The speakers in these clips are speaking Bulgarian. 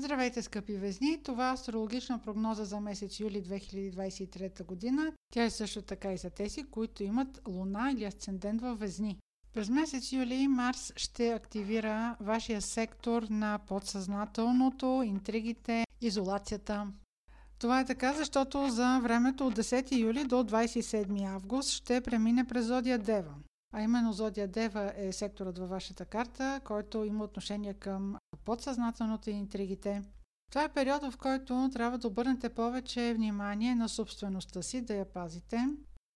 Здравейте, скъпи везни! Това е астрологична прогноза за месец юли 2023 година. Тя е също така и за тези, които имат луна или асцендент във везни. През месец юли Марс ще активира вашия сектор на подсъзнателното, интригите, изолацията. Това е така, защото за времето от 10 юли до 27 август ще премине през Зодия Дева. А именно Зодия Дева е секторът във вашата карта, който има отношение към подсъзнателното и интригите. Това е период, в който трябва да обърнете повече внимание на собствеността си, да я пазите.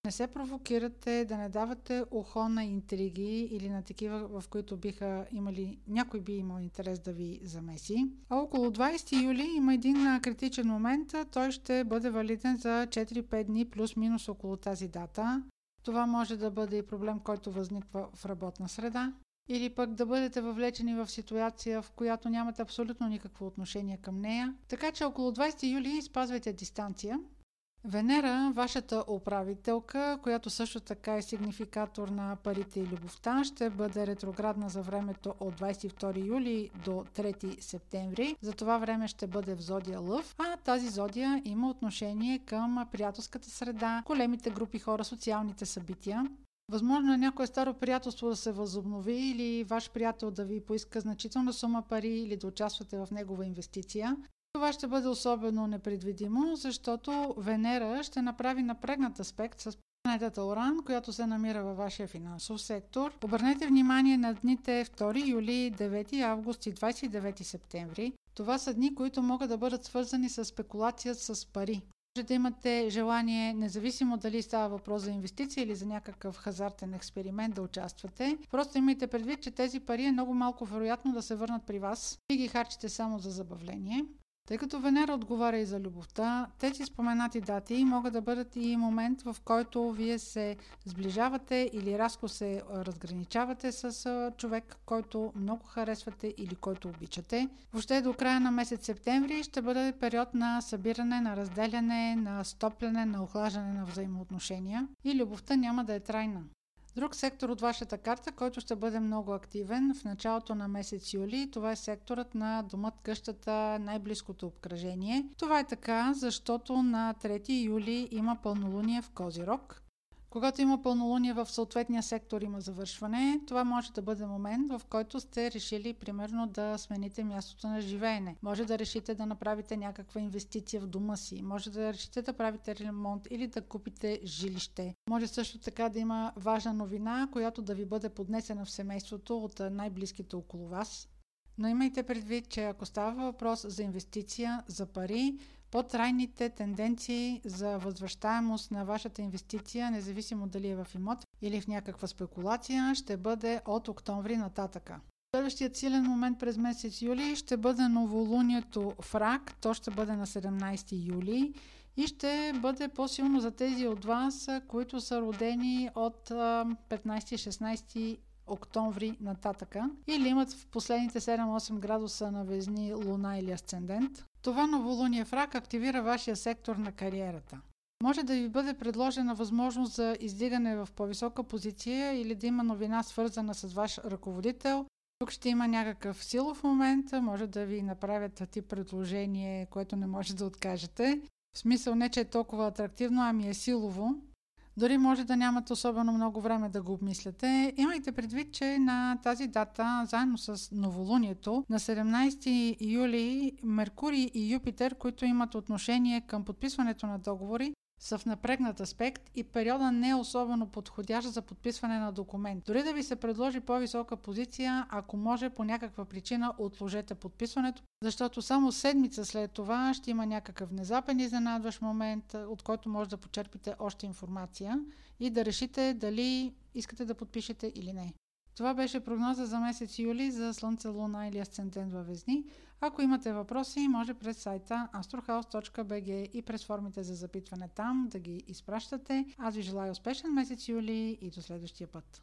Не се провокирате, да не давате ухо на интриги или на такива, в които биха имали, някой би имал интерес да ви замеси. А около 20 юли има един критичен момент. Той ще бъде валиден за 4-5 дни плюс-минус около тази дата. Това може да бъде и проблем, който възниква в работна среда. Или пък да бъдете въвлечени в ситуация, в която нямате абсолютно никакво отношение към нея. Така че около 20 юли спазвайте дистанция. Венера, вашата управителка, която също така е сигнификатор на парите и любовта, ще бъде ретроградна за времето от 22 юли до 3 септември. За това време ще бъде в зодия Лъв, а тази зодия има отношение към приятелската среда, големите групи хора, социалните събития. Възможно е някое старо приятелство да се възобнови или ваш приятел да ви поиска значителна сума пари или да участвате в негова инвестиция. Това ще бъде особено непредвидимо, защото Венера ще направи напрегнат аспект с планетата Оран, която се намира във вашия финансов сектор. Обърнете внимание на дните 2 юли, 9 август и 29 септември. Това са дни, които могат да бъдат свързани с спекулация с пари. Може да имате желание, независимо дали става въпрос за инвестиция или за някакъв хазартен експеримент да участвате. Просто имайте предвид, че тези пари е много малко вероятно да се върнат при вас и ги харчите само за забавление. Тъй като Венера отговаря и за любовта, тези споменати дати могат да бъдат и момент, в който вие се сближавате или разко се разграничавате с човек, който много харесвате или който обичате. Въобще до края на месец септември ще бъде период на събиране, на разделяне, на стопляне, на охлаждане на взаимоотношения и любовта няма да е трайна. Друг сектор от вашата карта, който ще бъде много активен в началото на месец юли, това е секторът на домът, къщата, най-близкото обкръжение. Това е така, защото на 3 юли има пълнолуние в Козирог. Когато има пълнолуние в съответния сектор има завършване, това може да бъде момент, в който сте решили, примерно, да смените мястото на живеене. Може да решите да направите някаква инвестиция в дома си, може да решите да правите ремонт или да купите жилище. Може също така да има важна новина, която да ви бъде поднесена в семейството от най-близките около вас. Но имайте предвид, че ако става въпрос за инвестиция, за пари, по-трайните тенденции за възвръщаемост на вашата инвестиция, независимо дали е в имот или в някаква спекулация, ще бъде от октомври нататъка. Следващият силен момент през месец юли ще бъде новолунието в рак. То ще бъде на 17 юли и ще бъде по-силно за тези от вас, които са родени от 15-16 октомври нататъка или имат в последните 7-8 градуса на везни Луна или Асцендент. Това новолуние в рак активира вашия сектор на кариерата. Може да ви бъде предложена възможност за издигане в по-висока позиция или да има новина свързана с ваш ръководител. Тук ще има някакъв силов момент, може да ви направят тип предложение, което не може да откажете. В смисъл не, че е толкова атрактивно, ами е силово. Дори може да нямате особено много време да го обмисляте. Имайте предвид, че на тази дата, заедно с новолунието, на 17 юли Меркурий и Юпитер, които имат отношение към подписването на договори, са в напрегнат аспект и периода не е особено подходящ за подписване на документ. Дори да ви се предложи по-висока позиция, ако може по някаква причина отложете подписването, защото само седмица след това ще има някакъв внезапен изненадващ момент, от който може да почерпите още информация и да решите дали искате да подпишете или не. Това беше прогноза за месец юли за Слънце, Луна или Асцендент във Везни. Ако имате въпроси, може през сайта astrohouse.bg и през формите за запитване там да ги изпращате. Аз ви желая успешен месец юли и до следващия път.